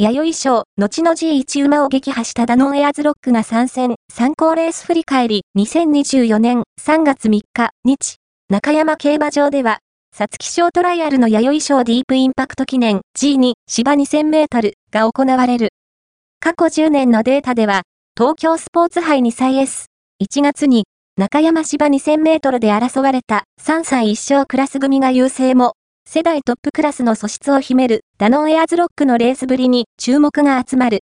弥生賞、後の G1 馬を撃破したダノンエアーズロックが参戦、参考レース振り返り、2024年3月3日、日、中山競馬場では、皐月賞トライアルの弥生賞ディープインパクト記念 G2 芝2000メートルが行われる。過去10年のデータでは、東京スポーツ杯2歳 S、1月に中山芝2000メートルで争われた3歳1勝クラス組が優勢も、世代トップクラスの素質を秘めるダノンエアーズロックのレースぶりに注目が集まる。